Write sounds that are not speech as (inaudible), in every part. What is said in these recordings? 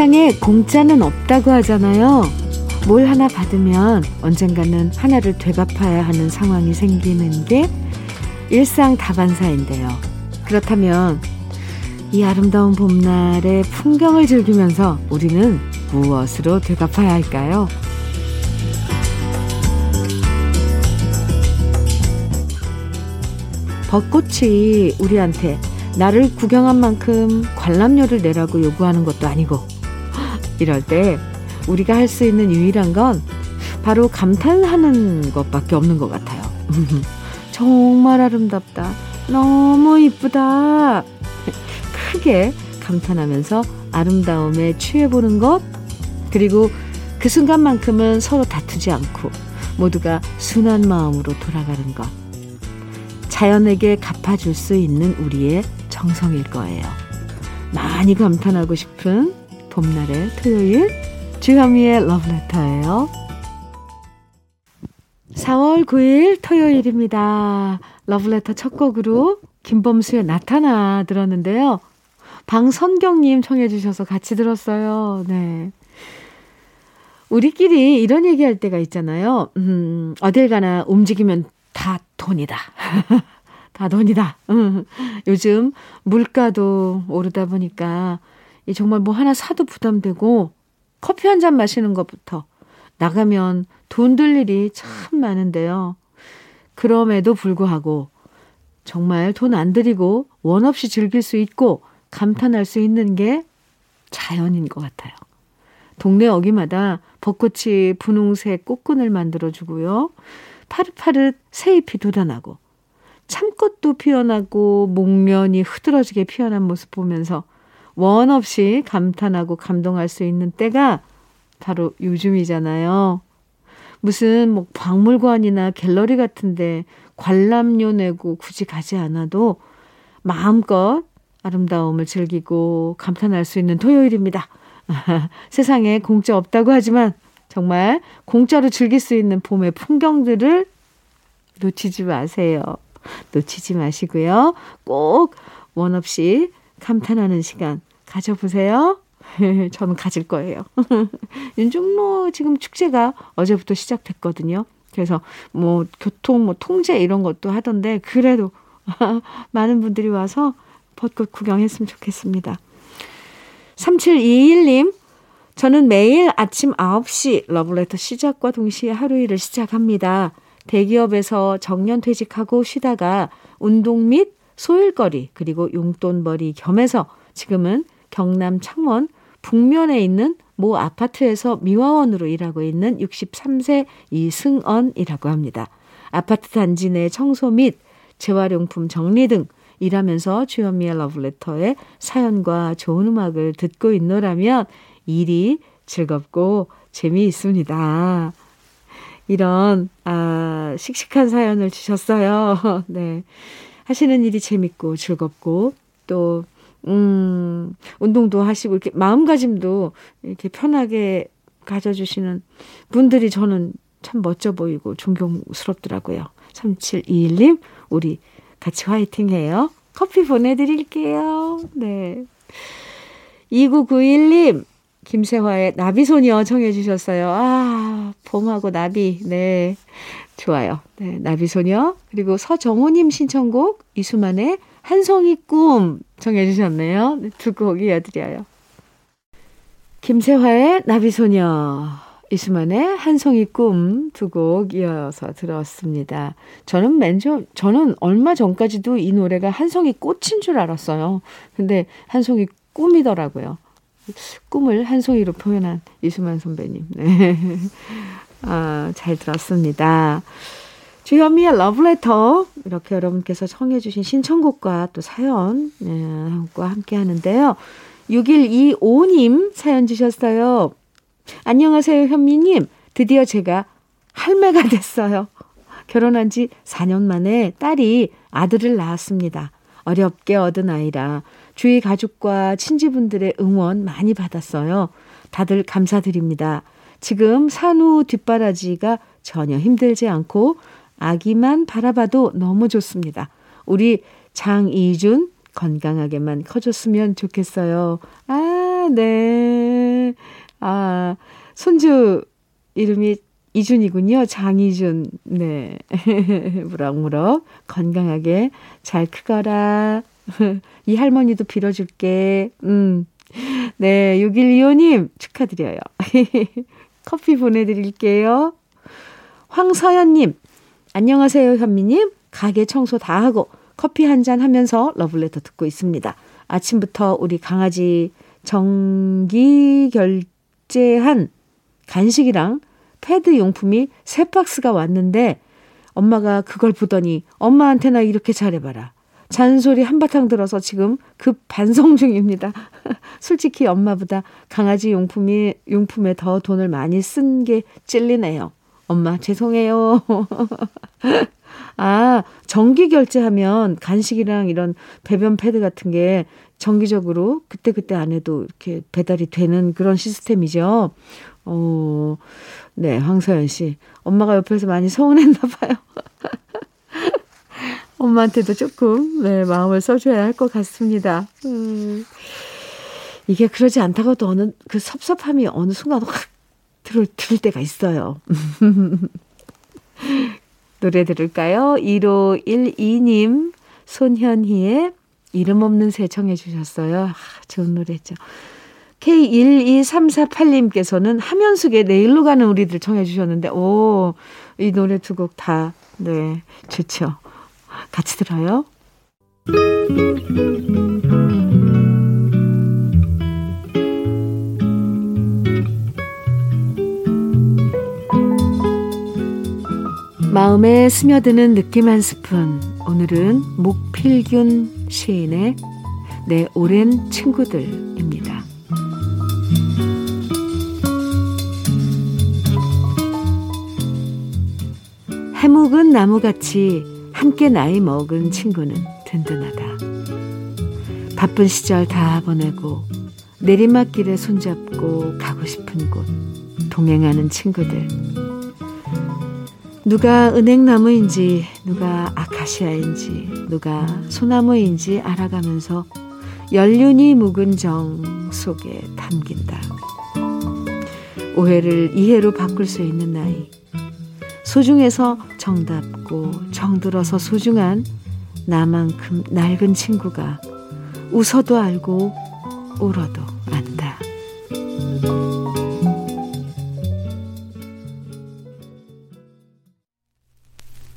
세상에 공짜는 없다고 하잖아요. 뭘 하나 받으면 언젠가는 하나를 되갚아야 하는 상황이 생기는 게 일상 다반사인데요. 그렇다면 이 아름다운 봄날의 풍경을 즐기면서 우리는 무엇으로 되갚아야 할까요? 벚꽃이 우리한테 나를 구경한 만큼 관람료를 내라고 요구하는 것도 아니고 이럴 때 우리가 할 수 있는 유일한 건 바로 감탄하는 것밖에 없는 것 같아요. (laughs) 정말 아름답다. 너무 이쁘다. (laughs) 크게 감탄하면서 아름다움에 취해보는 것, 그리고 그 순간만큼은 서로 다투지 않고 모두가 순한 마음으로 돌아가는 것. 자연에게 갚아줄 수 있는 우리의 정성일 거예요. 많이 감탄하고 싶은 봄날의 토요일 주현미의 러브레터예요. 4월 9일 토요일입니다. 러브레터 첫 곡으로 김범수의 나타나 들었는데요. 방선경님 청해 주셔서 같이 들었어요. 네. 우리끼리 이런 얘기할 때가 있잖아요. 음, 어딜 가나 움직이면 다 돈이다. (laughs) 다 돈이다. 음, 요즘 물가도 오르다 보니까 정말 뭐 하나 사도 부담되고 커피 한 잔 마시는 것부터 나가면 돈 들 일이 참 많은데요. 그럼에도 불구하고 정말 돈 안 들이고 원 없이 즐길 수 있고 감탄할 수 있는 게 자연인 것 같아요. 동네 어귀마다 벚꽃이 분홍색 꽃끈을 만들어주고요. 파릇파릇 새잎이 돋아나고 참꽃도 피어나고 목련이 흐드러지게 피어난 모습 보면서 원 없이 감탄하고 감동할 수 있는 때가 바로 요즘이잖아요. 무슨 뭐 박물관이나 갤러리 같은데 관람료 내고 굳이 가지 않아도 마음껏 아름다움을 즐기고 감탄할 수 있는 토요일입니다. (laughs) 세상에 공짜 없다고 하지만 정말 공짜로 즐길 수 있는 봄의 풍경들을 놓치지 마세요. 놓치지 마시고요. 꼭 원 없이 감탄하는 시간 가져보세요. (laughs) 저는 가질 거예요. (laughs) 윤중로 지금 축제가 어제부터 시작됐거든요. 그래서 뭐 교통 뭐 통제 이런 것도 하던데 그래도 (laughs) 많은 분들이 와서 벚꽃 구경했으면 좋겠습니다. 3721님, 저는 매일 아침 9시 러블레터 시작과 동시에 하루 일을 시작합니다. 대기업에서 정년 퇴직하고 쉬다가 운동 및 소일거리 그리고 용돈벌이 겸해서 지금은 경남 창원 북면에 있는 모 아파트에서 미화원으로 일하고 있는 63세 이승언이라고 합니다. 아파트 단지 내 청소 및 재활용품 정리 등 일하면서 주현미의 러브레터에 사연과 좋은 음악을 듣고 있노라면 일이 즐겁고 재미있습니다. 이런 아, 씩씩한 사연을 주셨어요. (laughs) 네. 하시는 일이 재밌고 즐겁고 또 음, 운동도 하시고 이렇게 마음가짐도 이렇게 편하게 가져주시는 분들이 저는 참 멋져 보이고 존경스럽더라고요. 3721님, 우리 같이 화이팅 해요. 커피 보내드릴게요. 네. 2991님, 김세화의 나비소녀 청해주셨어요. 아, 봄하고 나비. 네. 좋아요. 네. 나비소녀. 그리고 서정호님 신청곡, 이수만의 한송이 꿈 정해주셨네요. 네, 두곡 이어드려요. 김세화의 나비소녀, 이수만의 한송이 꿈 두 곡 이어서 들었습니다. 저는 맨 처음, 저는 얼마 전까지도 이 노래가 한송이 꽃인 줄 알았어요. 근데 한송이 꿈이더라고요. 꿈을 한송이로 표현한 이수만 선배님. 네. 아, 잘 들었습니다. 주현미의 러브레터 이렇게 여러분께서 청해 주신 신청곡과 또 사연과 네, 함께 하는데요. 6125님 사연 주셨어요. 안녕하세요 현미님. 드디어 제가 할매가 됐어요. 결혼한 지 4년 만에 딸이 아들을 낳았습니다. 어렵게 얻은 아이라 주위 가족과 친지분들의 응원 많이 받았어요. 다들 감사드립니다. 지금 산후 뒷바라지가 전혀 힘들지 않고 아기만 바라봐도 너무 좋습니다. 우리 장이준 건강하게만 커졌으면 좋겠어요. 아, 네. 아, 손주 이름이 이준이군요. 장이준. 네. (laughs) 무럭무럭 건강하게 잘 크거라. (laughs) 이 할머니도 빌어줄게. 음. 네. 6125님 축하드려요. (laughs) 커피 보내드릴게요. 황서연님. 안녕하세요, 현미님. 가게 청소 다 하고 커피 한 잔 하면서 러블레터 듣고 있습니다. 아침부터 우리 강아지 정기 결제한 간식이랑 패드 용품이 세 박스가 왔는데 엄마가 그걸 보더니 엄마한테나 이렇게 잘해봐라. 잔소리 한바탕 들어서 지금 급 반성 중입니다. (laughs) 솔직히 엄마보다 강아지 용품이, 용품에 더 돈을 많이 쓴 게 찔리네요. 엄마, 죄송해요. (laughs) 아, 정기 결제하면 간식이랑 이런 배변 패드 같은 게 정기적으로 그때그때 안 해도 이렇게 배달이 되는 그런 시스템이죠. 어, 네, 황서연 씨. 엄마가 옆에서 많이 서운했나 봐요. 엄마한테도 조금, 네, 마음을 써줘야 할 것 같습니다. 음, 이게 그러지 않다가도 어느, 그 섭섭함이 어느 순간 확 들을, 들을 때가 있어요. (laughs) 노래 들을까요? 1512님, 손현희의 이름 없는 새 청해 주셨어요. 아, 좋은 노래죠. K12348님께서는 하면숙의 내일로 가는 우리들 청해 주셨는데, 오, 이 노래 두 곡 다, 네, 좋죠. 같이 들어요. 마음에 스며드는 느낌 한 스푼. 오늘은 목필균 시인의 내 오랜 친구들입니다. 해묵은 나무같이 함께 나이 먹은 친구는 든든하다. 바쁜 시절 다 보내고 내리막길에 손잡고 가고 싶은 곳 동행하는 친구들. 누가 은행나무인지 누가 아카시아인지 누가 소나무인지 알아가면서 연륜이 묵은 정 속에 담긴다. 오해를 이해로 바꿀 수 있는 나이. 소중해서 정답고 정들어서 소중한 나만큼 낡은 친구가 웃어도 알고 울어도 안다.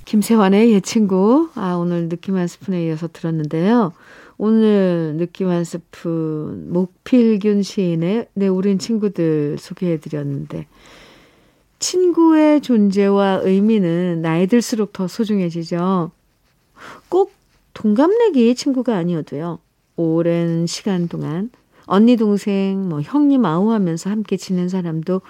김세환의 옛 친구. 아, 오늘 느낌 한 스푼에 이어서 들었는데요. 오늘 느낌 한 스푼 목필균 시인의 내 우린 친구들 소개해 드렸는데 친구의 존재와 의미는 나이 들수록 더 소중해지죠. 꼭 동갑내기 친구가 아니어도요. 오랜 시간 동안 언니 동생 뭐 형님 아우하면서 함께 지낸 사람도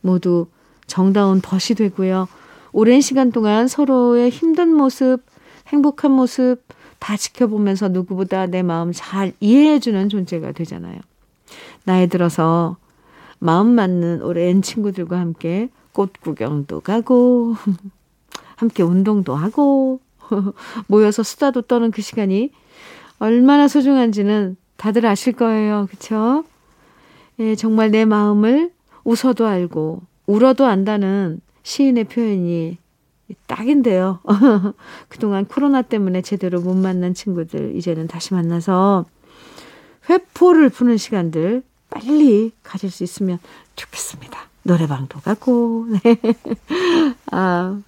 모두 정다운 벗이 되고요. 오랜 시간 동안 서로의 힘든 모습, 행복한 모습 다 지켜보면서 누구보다 내 마음 잘 이해해주는 존재가 되잖아요. 나이 들어서 마음 맞는 오랜 친구들과 함께 꽃 구경도 가고, (laughs) 함께 운동도 하고, (laughs) 모여서 수다도 떠는 그 시간이 얼마나 소중한지는 다들 아실 거예요. 그쵸? 예, 정말 내 마음을 웃어도 알고, 울어도 안다는 시인의 표현이 딱인데요. (laughs) 그동안 코로나 때문에 제대로 못 만난 친구들, 이제는 다시 만나서 회포를 푸는 시간들 빨리 가질 수 있으면 좋겠습니다. 노래방도 가고, (laughs) 네. 아.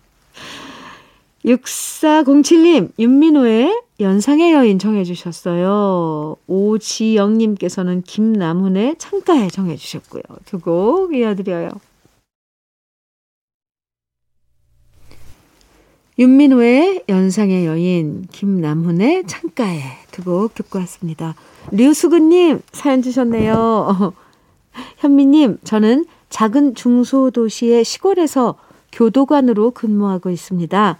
6407님, 윤민호의 연상의 여인 정해주셨어요. 오지영님께서는 김남훈의 창가에 정해주셨고요. 두 곡 이어드려요. 윤민호의 연상의 여인, 김남훈의 창가에 두 곡 듣고 왔습니다. 류수근님 사연 주셨네요. (laughs) 현미님, 저는 작은 중소도시의 시골에서 교도관으로 근무하고 있습니다.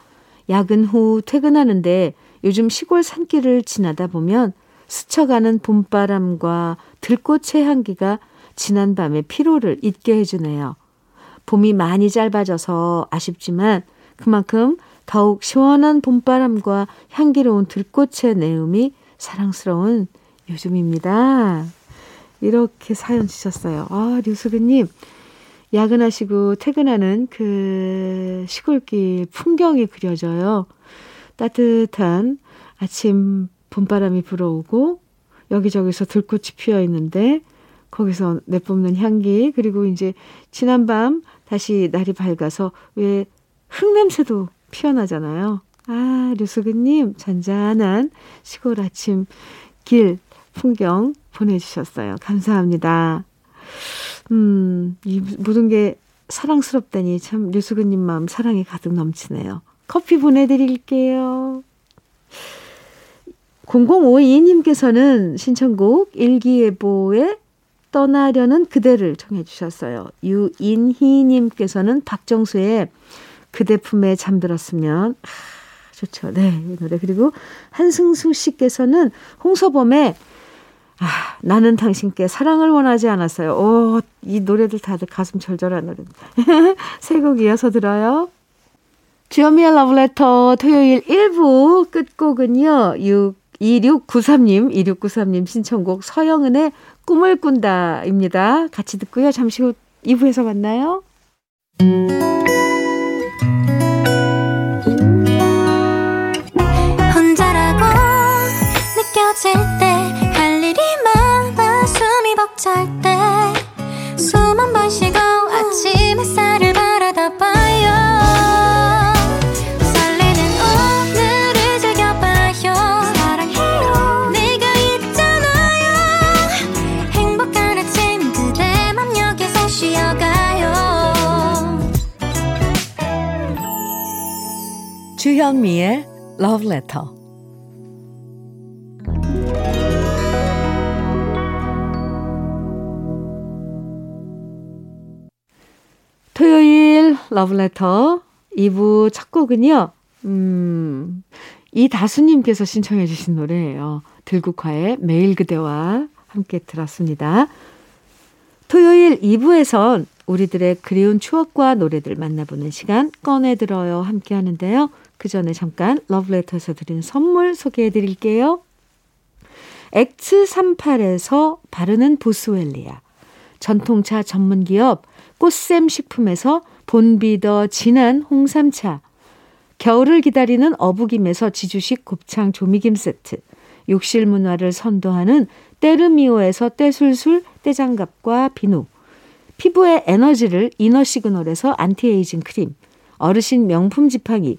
야근 후 퇴근하는데 요즘 시골 산길을 지나다 보면 스쳐가는 봄바람과 들꽃의 향기가 지난밤의 피로를 잊게 해주네요. 봄이 많이 짧아져서 아쉽지만 그만큼 더욱 시원한 봄바람과 향기로운 들꽃의 내음이 사랑스러운 요즘입니다. 이렇게 사연 주셨어요. 아, 류수근님. 야근하시고 퇴근하는 그 시골길 풍경이 그려져요. 따뜻한 아침 봄바람이 불어오고 여기저기서 들꽃이 피어 있는데 거기서 내뿜는 향기 그리고 이제 지난밤 다시 날이 밝아서 왜 흙냄새도 피어나잖아요. 아, 류수근님 잔잔한 시골 아침 길 풍경 보내주셨어요. 감사합니다. 음, 이 모든 게 사랑스럽다니 참 류수근님 마음 사랑이 가득 넘치네요. 커피 보내드릴게요. 0052님께서는 신청곡 일기예보의 떠나려는 그대를 청해 주셨어요. 유인희님께서는 박정수의 그대 품에 잠들었으면 아, 좋죠. 네, 이 노래 그리고 한승수 씨께서는 홍서범의 아, 나는 당신께 사랑을 원하지 않았어요. 오, 이 노래들 다들 가슴 절절한 노래입니다. (laughs) 세곡 이어서 들어요. 주현미의 러브레터 토요일 1부 끝곡은요. 6, 2693님, 2693님 신청곡 서영은의 꿈을 꾼다입니다. 같이 듣고요. 잠시 후 2부에서 만나요. Love Letter 토요일 러브레터 2부 첫 곡은요, 음, 이 다수님께서 신청해 주신 노래예요. 들국화의 매일 그대와 함께 들었습니다. 토요일 2부에선 우리들의 그리운 추억과 노래들 만나보는 시간 꺼내들어요 함께 하는데요. 그 전에 잠깐 러브레터에서 드린 선물 소개해 드릴게요. 엑츠38에서 바르는 보스웰리아. 전통차 전문기업 꽃샘 식품에서 본비더 진한 홍삼차. 겨울을 기다리는 어부김에서 지주식 곱창 조미김 세트. 욕실 문화를 선도하는 때르미오에서 때술술 때장갑과 비누. 피부의 에너지를 이너 시그널에서 안티에이징 크림. 어르신 명품 지팡이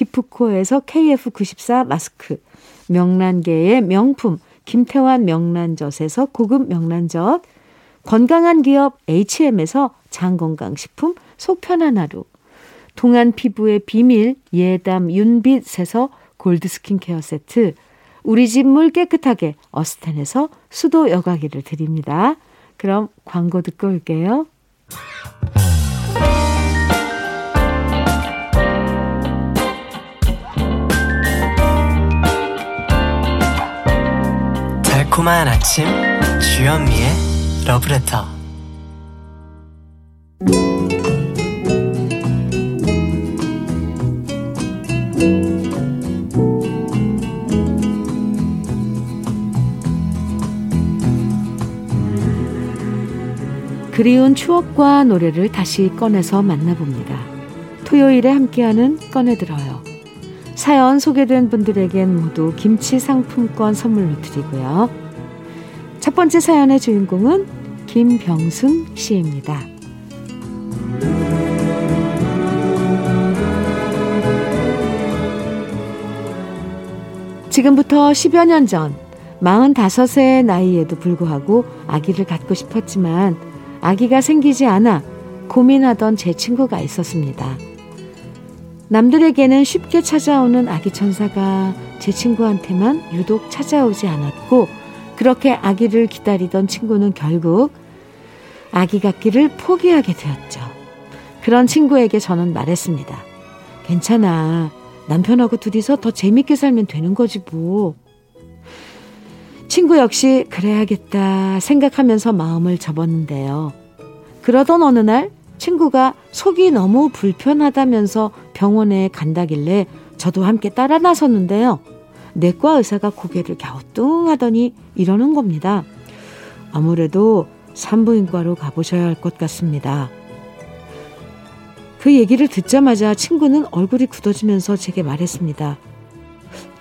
기프코에서 KF94 마스크 명란계의 명품 김태환 명란젓에서 고급 명란젓 건강한 기업 H&M에서 장건강식품 속편한 하루 동안 피부의 비밀 예담 윤빛에서 골드 스킨케어 세트 우리 집 물 깨끗하게 어스텐에서 수도 여과기를 드립니다. 그럼 광고 듣고 올게요. 달콤한 아침 주현미의 러브레터 그리운 추억과 노래를 다시 꺼내서 만나봅니다. 토요일에 함께하는 꺼내들어요. 사연 소개된 분들에겐 모두 김치 상품권 선물로 드리고요. 첫 번째 사연의 주인공은 김병순 씨입니다. 지금부터 10여 년 전, 45세의 나이에도 불구하고 아기를 갖고 싶었지만 아기가 생기지 않아 고민하던 제 친구가 있었습니다. 남들에게는 쉽게 찾아오는 아기 천사가 제 친구한테만 유독 찾아오지 않았고 그렇게 아기를 기다리던 친구는 결국 아기 갖기를 포기하게 되었죠. 그런 친구에게 저는 말했습니다. 괜찮아. 남편하고 둘이서 더 재밌게 살면 되는 거지 뭐. 친구 역시 그래야겠다 생각하면서 마음을 접었는데요. 그러던 어느 날 친구가 속이 너무 불편하다면서 병원에 간다길래 저도 함께 따라 나섰는데요. 내과 의사가 고개를 갸우뚱하더니 이러는 겁니다. 아무래도 산부인과로 가보셔야 할 것 같습니다. 그 얘기를 듣자마자 친구는 얼굴이 굳어지면서 제게 말했습니다.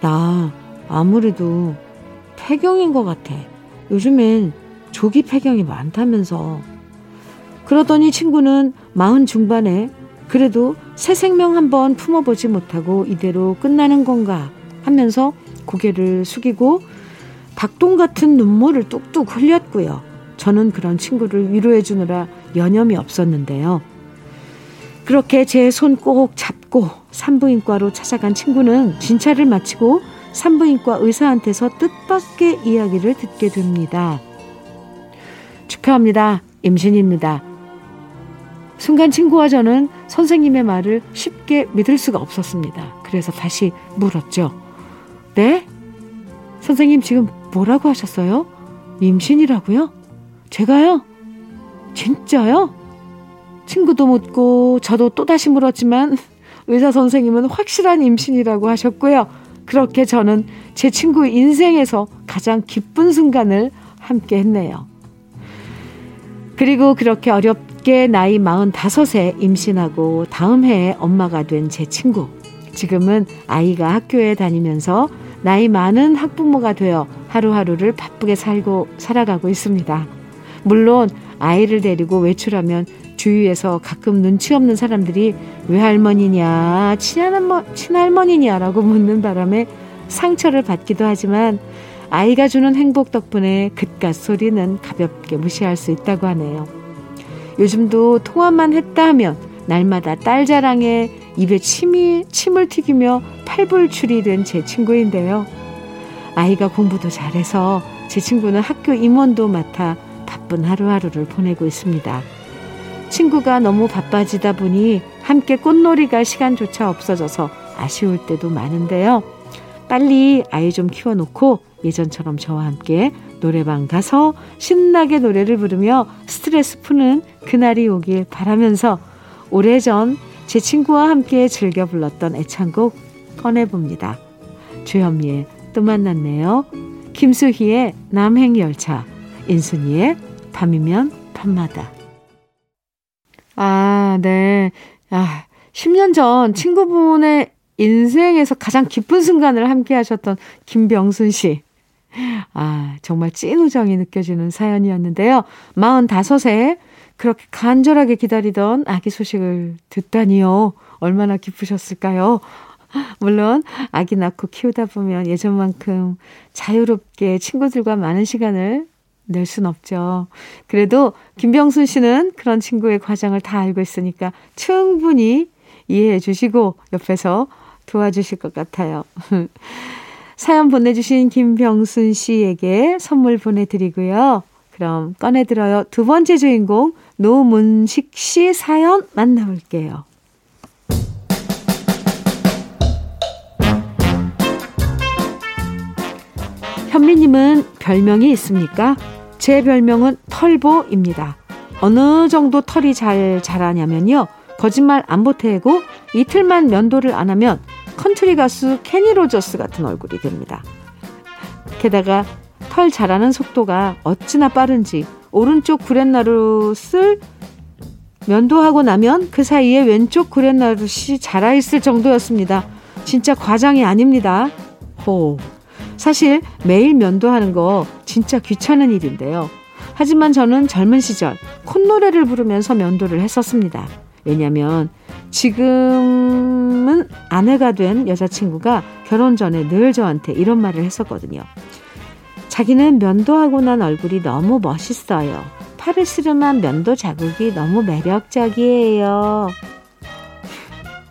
나 아무래도 폐경인 것 같아. 요즘엔 조기 폐경이 많다면서. 그러더니 친구는 마흔 중반에 그래도 새 생명 한번 품어보지 못하고 이대로 끝나는 건가 하면서 고개를 숙이고 닭똥 같은 눈물을 뚝뚝 흘렸고요. 저는 그런 친구를 위로해 주느라 여념이 없었는데요. 그렇게 제 손 꼭 잡고 산부인과로 찾아간 친구는 진찰을 마치고 산부인과 의사한테서 뜻밖의 이야기를 듣게 됩니다. 축하합니다. 임신입니다. 순간 친구와 저는 선생님의 말을 쉽게 믿을 수가 없었습니다. 그래서 다시 물었죠. 네? 선생님 지금 뭐라고 하셨어요? 임신이라고요? 제가요? 진짜요? 친구도 묻고 저도 또다시 물었지만 의사 선생님은 확실한 임신이라고 하셨고요. 그렇게 저는 제 친구 인생에서 가장 기쁜 순간을 함께 했네요. 그리고 그렇게 어렵게 나이 45세 임신하고 다음 해에 엄마가 된 제 친구. 지금은 아이가 학교에 다니면서 나이 많은 학부모가 되어 하루하루를 바쁘게 살고 살아가고 있습니다. 물론 아이를 데리고 외출하면 주위에서 가끔 눈치 없는 사람들이 외할머니냐, 친할머, 친할머니냐라고 묻는 바람에 상처를 받기도 하지만 아이가 주는 행복 덕분에 그깟 소리는 가볍게 무시할 수 있다고 하네요. 요즘도 통화만 했다 하면 날마다 딸 자랑에 입에 침이, 침을 튀기며 팔불출이 된 제 친구인데요. 아이가 공부도 잘해서 제 친구는 학교 임원도 맡아 바쁜 하루하루를 보내고 있습니다. 친구가 너무 바빠지다 보니 함께 꽃놀이 갈 시간조차 없어져서 아쉬울 때도 많은데요. 빨리 아이 좀 키워놓고 예전처럼 저와 함께 노래방 가서 신나게 노래를 부르며 스트레스 푸는 그날이 오길 바라면서 오래전 제 친구와 함께 즐겨 불렀던 애창곡 꺼내봅니다. 주현미의 또 만났네요. 김수희의 남행열차, 인순이의 밤이면 밤마다. 아, 네. 아, 10년 전 친구분의 인생에서 가장 기쁜 순간을 함께 하셨던 김병순 씨. 아, 정말 찐 우정이 느껴지는 사연이었는데요. 45세 그렇게 간절하게 기다리던 아기 소식을 듣다니요. 얼마나 기쁘셨을까요? 물론 아기 낳고 키우다 보면 예전만큼 자유롭게 친구들과 많은 시간을 낼 순 없죠. 그래도 김병순 씨는 그런 친구의 과정을 다 알고 있으니까 충분히 이해해 주시고 옆에서 도와주실 것 같아요. (laughs) 사연 보내주신 김병순 씨에게 선물 보내드리고요. 그럼 꺼내들어요. 두 번째 주인공 노문식 씨 사연 만나볼게요. 현미님은 별명이 있습니까? 제 별명은 털보입니다. 어느 정도 털이 잘 자라냐면요. 거짓말 안 보태고 이틀만 면도를 안 하면 컨트리 가수 케니 로저스 같은 얼굴이 됩니다. 게다가 털 자라는 속도가 어찌나 빠른지 오른쪽 구렛나루 쓸 면도하고 나면 그 사이에 왼쪽 구렛나룻이 자라있을 정도였습니다. 진짜 과장이 아닙니다. 호. 사실 매일 면도하는 거 진짜 귀찮은 일인데요. 하지만 저는 젊은 시절 콧노래를 부르면서 면도를 했었습니다. 왜냐면 지금은 아내가 된 여자친구가 결혼 전에 늘 저한테 이런 말을 했었거든요. 자기는 면도하고 난 얼굴이 너무 멋있어요. 팔을 스름한 면도 자국이 너무 매력적이에요.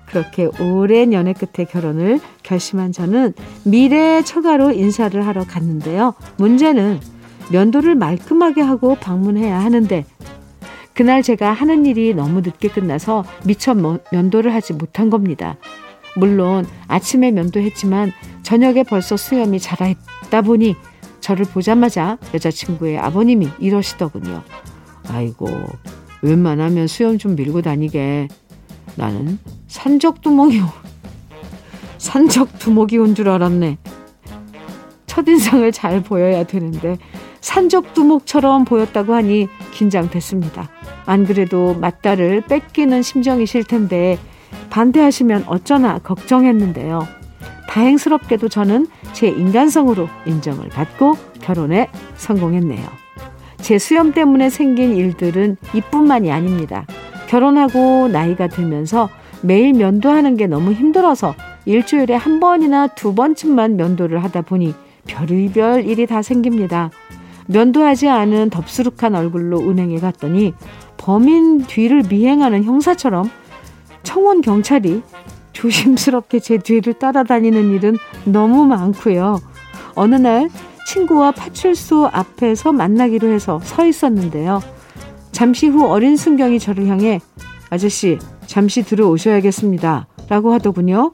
그렇게 오랜 연애 끝에 결혼을 결심한 저는 미래 처가로 인사를 하러 갔는데요. 문제는 면도를 말끔하게 하고 방문해야 하는데 그날 제가 하는 일이 너무 늦게 끝나서 미처 면도를 하지 못한 겁니다. 물론 아침에 면도했지만 저녁에 벌써 수염이 자라있다 보니 저를 보자마자 여자친구의 아버님이 이러시더군요. 아이고, 웬만하면 수염 좀 밀고 다니게. 나는 산적두목이, 산적두목이 온 줄 알았네. 첫인상을 잘 보여야 되는데, 산적두목처럼 보였다고 하니 긴장됐습니다. 안 그래도 맞다를 뺏기는 심정이실 텐데, 반대하시면 어쩌나 걱정했는데요. 다행스럽게도 저는 제 인간성으로 인정을 받고 결혼에 성공했네요. 제 수염 때문에 생긴 일들은 이뿐만이 아닙니다. 결혼하고 나이가 들면서 매일 면도하는 게 너무 힘들어서 일주일에 한 번이나 두 번쯤만 면도를 하다 보니 별의별 일이 다 생깁니다. 면도하지 않은 덥수룩한 얼굴로 은행에 갔더니 범인 뒤를 미행하는 형사처럼 청원 경찰이 조심스럽게 제 뒤를 따라다니는 일은 너무 많고요. 어느 날 친구와 파출소 앞에서 만나기로 해서 서 있었는데요. 잠시 후 어린 순경이 저를 향해 아저씨 잠시 들어오셔야겠습니다. 라고 하더군요.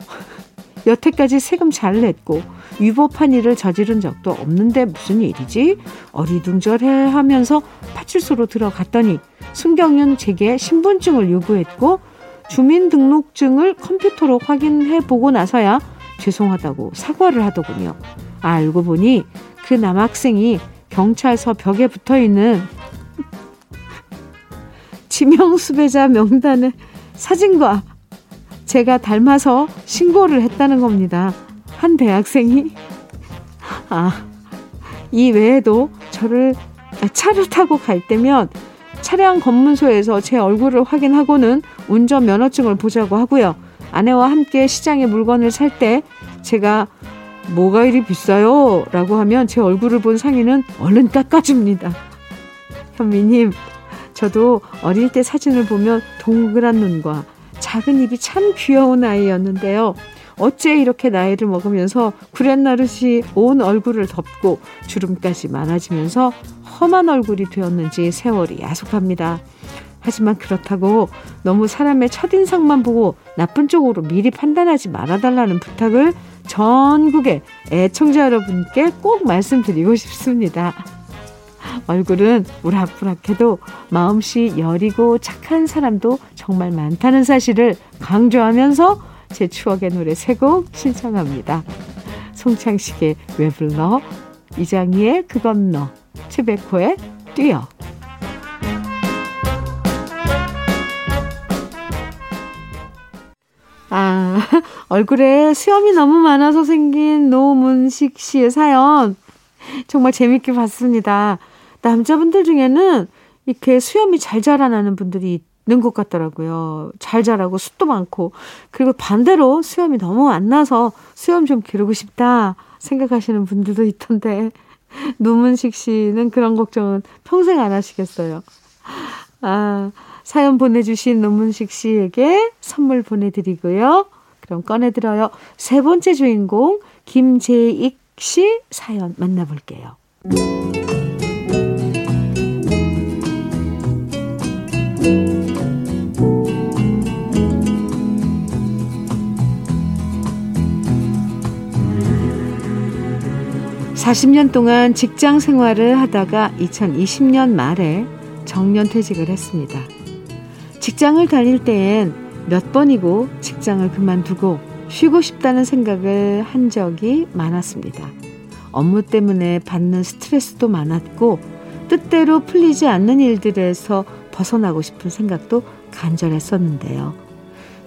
(laughs) 여태까지 세금 잘 냈고 위법한 일을 저지른 적도 없는데 무슨 일이지? 어리둥절해 하면서 파출소로 들어갔더니 순경은 제게 신분증을 요구했고 주민등록증을 컴퓨터로 확인해 보고 나서야 죄송하다고 사과를 하더군요. 알고 보니 그 남학생이 경찰서 벽에 붙어 있는 지명 수배자 명단의 사진과 제가 닮아서 신고를 했다는 겁니다. 한 대학생이 아, 이 외에도 저를 차를 타고 갈 때면 차량 검문소에서 제 얼굴을 확인하고는 운전 면허증을 보자고 하고요. 아내와 함께 시장에 물건을 살 때 제가 뭐가 이리 비싸요? 라고 하면 제 얼굴을 본 상인은 얼른 깎아줍니다. 현미님, 저도 어릴 때 사진을 보면 동그란 눈과 작은 입이 참 귀여운 아이였는데요. 어째 이렇게 나이를 먹으면서 구렛나룻이 온 얼굴을 덮고 주름까지 많아지면서 험한 얼굴이 되었는지 세월이 야속합니다. 하지만 그렇다고 너무 사람의 첫인상만 보고 나쁜 쪽으로 미리 판단하지 말아달라는 부탁을 전국의 애청자 여러분께 꼭 말씀드리고 싶습니다. 얼굴은 우락부락해도 마음씨 여리고 착한 사람도 정말 많다는 사실을 강조하면서 제 추억의 노래 세 곡 신청합니다. 송창식의 왜 불러, 이장희의 그건 너, 최백호의 뛰어. (laughs) 얼굴에 수염이 너무 많아서 생긴 노문식 씨의 사연. 정말 재밌게 봤습니다. 남자분들 중에는 이렇게 수염이 잘 자라나는 분들이 있는 것 같더라고요. 잘 자라고 숱도 많고. 그리고 반대로 수염이 너무 안 나서 수염 좀 기르고 싶다 생각하시는 분들도 있던데. (laughs) 노문식 씨는 그런 걱정은 평생 안 하시겠어요. 아, 사연 보내주신 노문식 씨에게 선물 보내드리고요. 그럼 꺼내들어요. 세 번째 주인공, 김재익 씨 사연 만나볼게요. 40년 동안 직장 생활을 하다가 2020년 말에 정년 퇴직을 했습니다. 직장을 다닐 때엔 몇 번이고 직장을 그만두고 쉬고 싶다는 생각을 한 적이 많았습니다. 업무 때문에 받는 스트레스도 많았고 뜻대로 풀리지 않는 일들에서 벗어나고 싶은 생각도 간절했었는데요.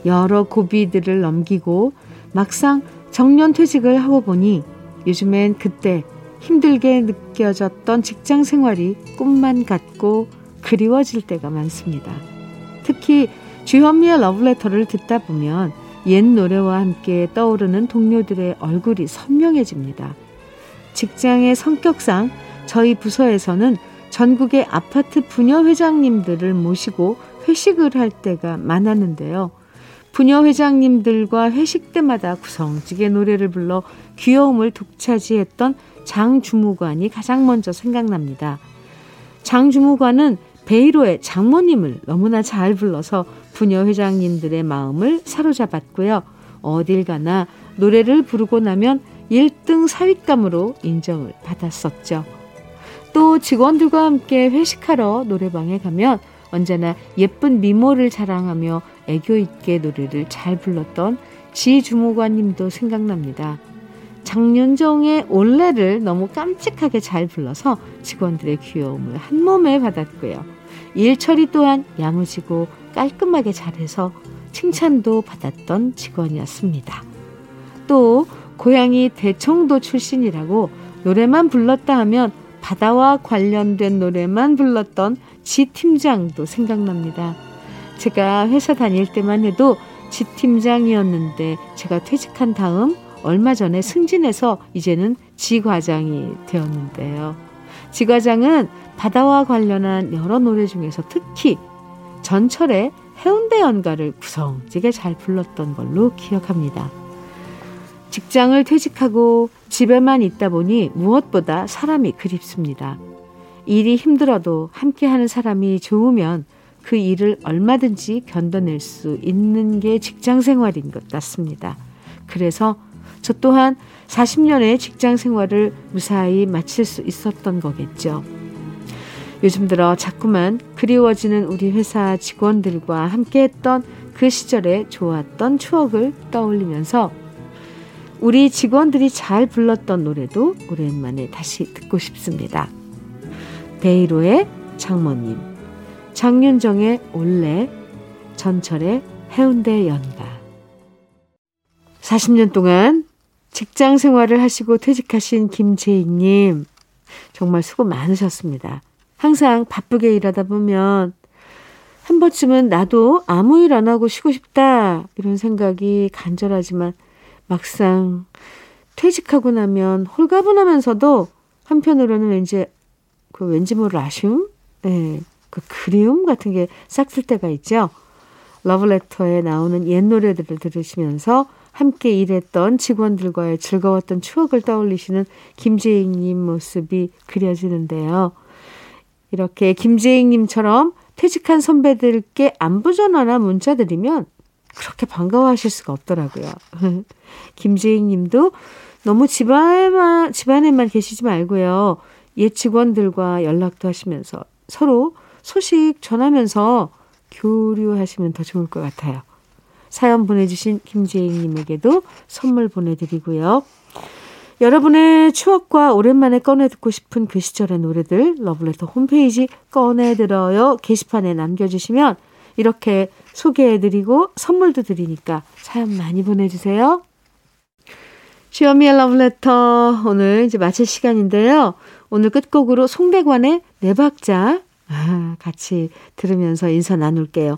여러 고비들을 넘기고 막상 정년 퇴직을 하고 보니 요즘엔 그때 힘들게 느껴졌던 직장 생활이 꿈만 같고 그리워질 때가 많습니다. 특히 주현미의 러브레터를 듣다 보면 옛 노래와 함께 떠오르는 동료들의 얼굴이 선명해집니다. 직장의 성격상 저희 부서에서는 전국의 아파트 부녀 회장님들을 모시고 회식을 할 때가 많았는데요. 부녀 회장님들과 회식 때마다 구성지게 노래를 불러 귀여움을 독차지했던 장 주무관이 가장 먼저 생각납니다. 장 주무관은 베이로의 장모님을 너무나 잘 불러서 부녀 회장님들의 마음을 사로잡았고요. 어딜 가나 노래를 부르고 나면 1등 사윗감으로 인정을 받았었죠. 또 직원들과 함께 회식하러 노래방에 가면 언제나 예쁜 미모를 자랑하며 애교 있게 노래를 잘 불렀던 지 주무관님도 생각납니다. 장윤정의 올레를 너무 깜찍하게 잘 불러서 직원들의 귀여움을 한 몸에 받았고요. 일 처리 또한 야무지고 깔끔하게 잘해서 칭찬도 받았던 직원이었습니다. 또 고향이 대청도 출신이라고 노래만 불렀다 하면 바다와 관련된 노래만 불렀던 지 팀장도 생각납니다. 제가 회사 다닐 때만 해도 지 팀장이었는데 제가 퇴직한 다음 얼마 전에 승진해서 이제는 지 과장이 되었는데요. 지 과장은 바다와 관련한 여러 노래 중에서 특히 전철의 해운대 연가를 구성지게 잘 불렀던 걸로 기억합니다. 직장을 퇴직하고 집에만 있다 보니 무엇보다 사람이 그립습니다. 일이 힘들어도 함께하는 사람이 좋으면 그 일을 얼마든지 견뎌낼 수 있는 게 직장 생활인 것 같습니다. 그래서 저 또한 40년의 직장 생활을 무사히 마칠 수 있었던 거겠죠. 요즘 들어 자꾸만 그리워지는 우리 회사 직원들과 함께 했던 그 시절에 좋았던 추억을 떠올리면서 우리 직원들이 잘 불렀던 노래도 오랜만에 다시 듣고 싶습니다. 베이로의 장모님, 장윤정의 올레, 전철의 해운대 연가. 40년 동안 직장 생활을 하시고 퇴직하신 김재익님, 정말 수고 많으셨습니다. 항상 바쁘게 일하다 보면 한 번쯤은 나도 아무 일 안 하고 쉬고 싶다. 이런 생각이 간절하지만 막상 퇴직하고 나면 홀가분하면서도 한편으로는 왠지 그 왠지 모를 아쉬움? 네, 그 그리움 같은 게 싹쓸 때가 있죠. 러브레터에 나오는 옛 노래들을 들으시면서 함께 일했던 직원들과의 즐거웠던 추억을 떠올리시는 김재익님 모습이 그려지는데요. 이렇게 김재익님처럼 퇴직한 선배들께 안부 전화나 문자 드리면 그렇게 반가워하실 수가 없더라고요. (laughs) 김재익님도 너무 집안에만, 집안에만 계시지 말고요. 옛 직원들과 연락도 하시면서 서로 소식 전하면서 교류하시면 더 좋을 것 같아요. 사연 보내주신 김재익님에게도 선물 보내드리고요. 여러분의 추억과 오랜만에 꺼내 듣고 싶은 그 시절의 노래들 러블레터 홈페이지 꺼내 들어요 게시판에 남겨주시면 이렇게 소개해드리고 선물도 드리니까 사연 많이 보내주세요. 시어미의 러블레터 오늘 이제 마칠 시간인데요. 오늘 끝곡으로 송대관의 네 박자 아, 같이 들으면서 인사 나눌게요.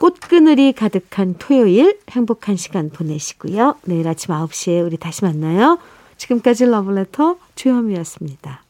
꽃그늘이 가득한 토요일 행복한 시간 보내시고요. 내일 아침 9시에 우리 다시 만나요. 지금까지 러블레터 주현미였습니다.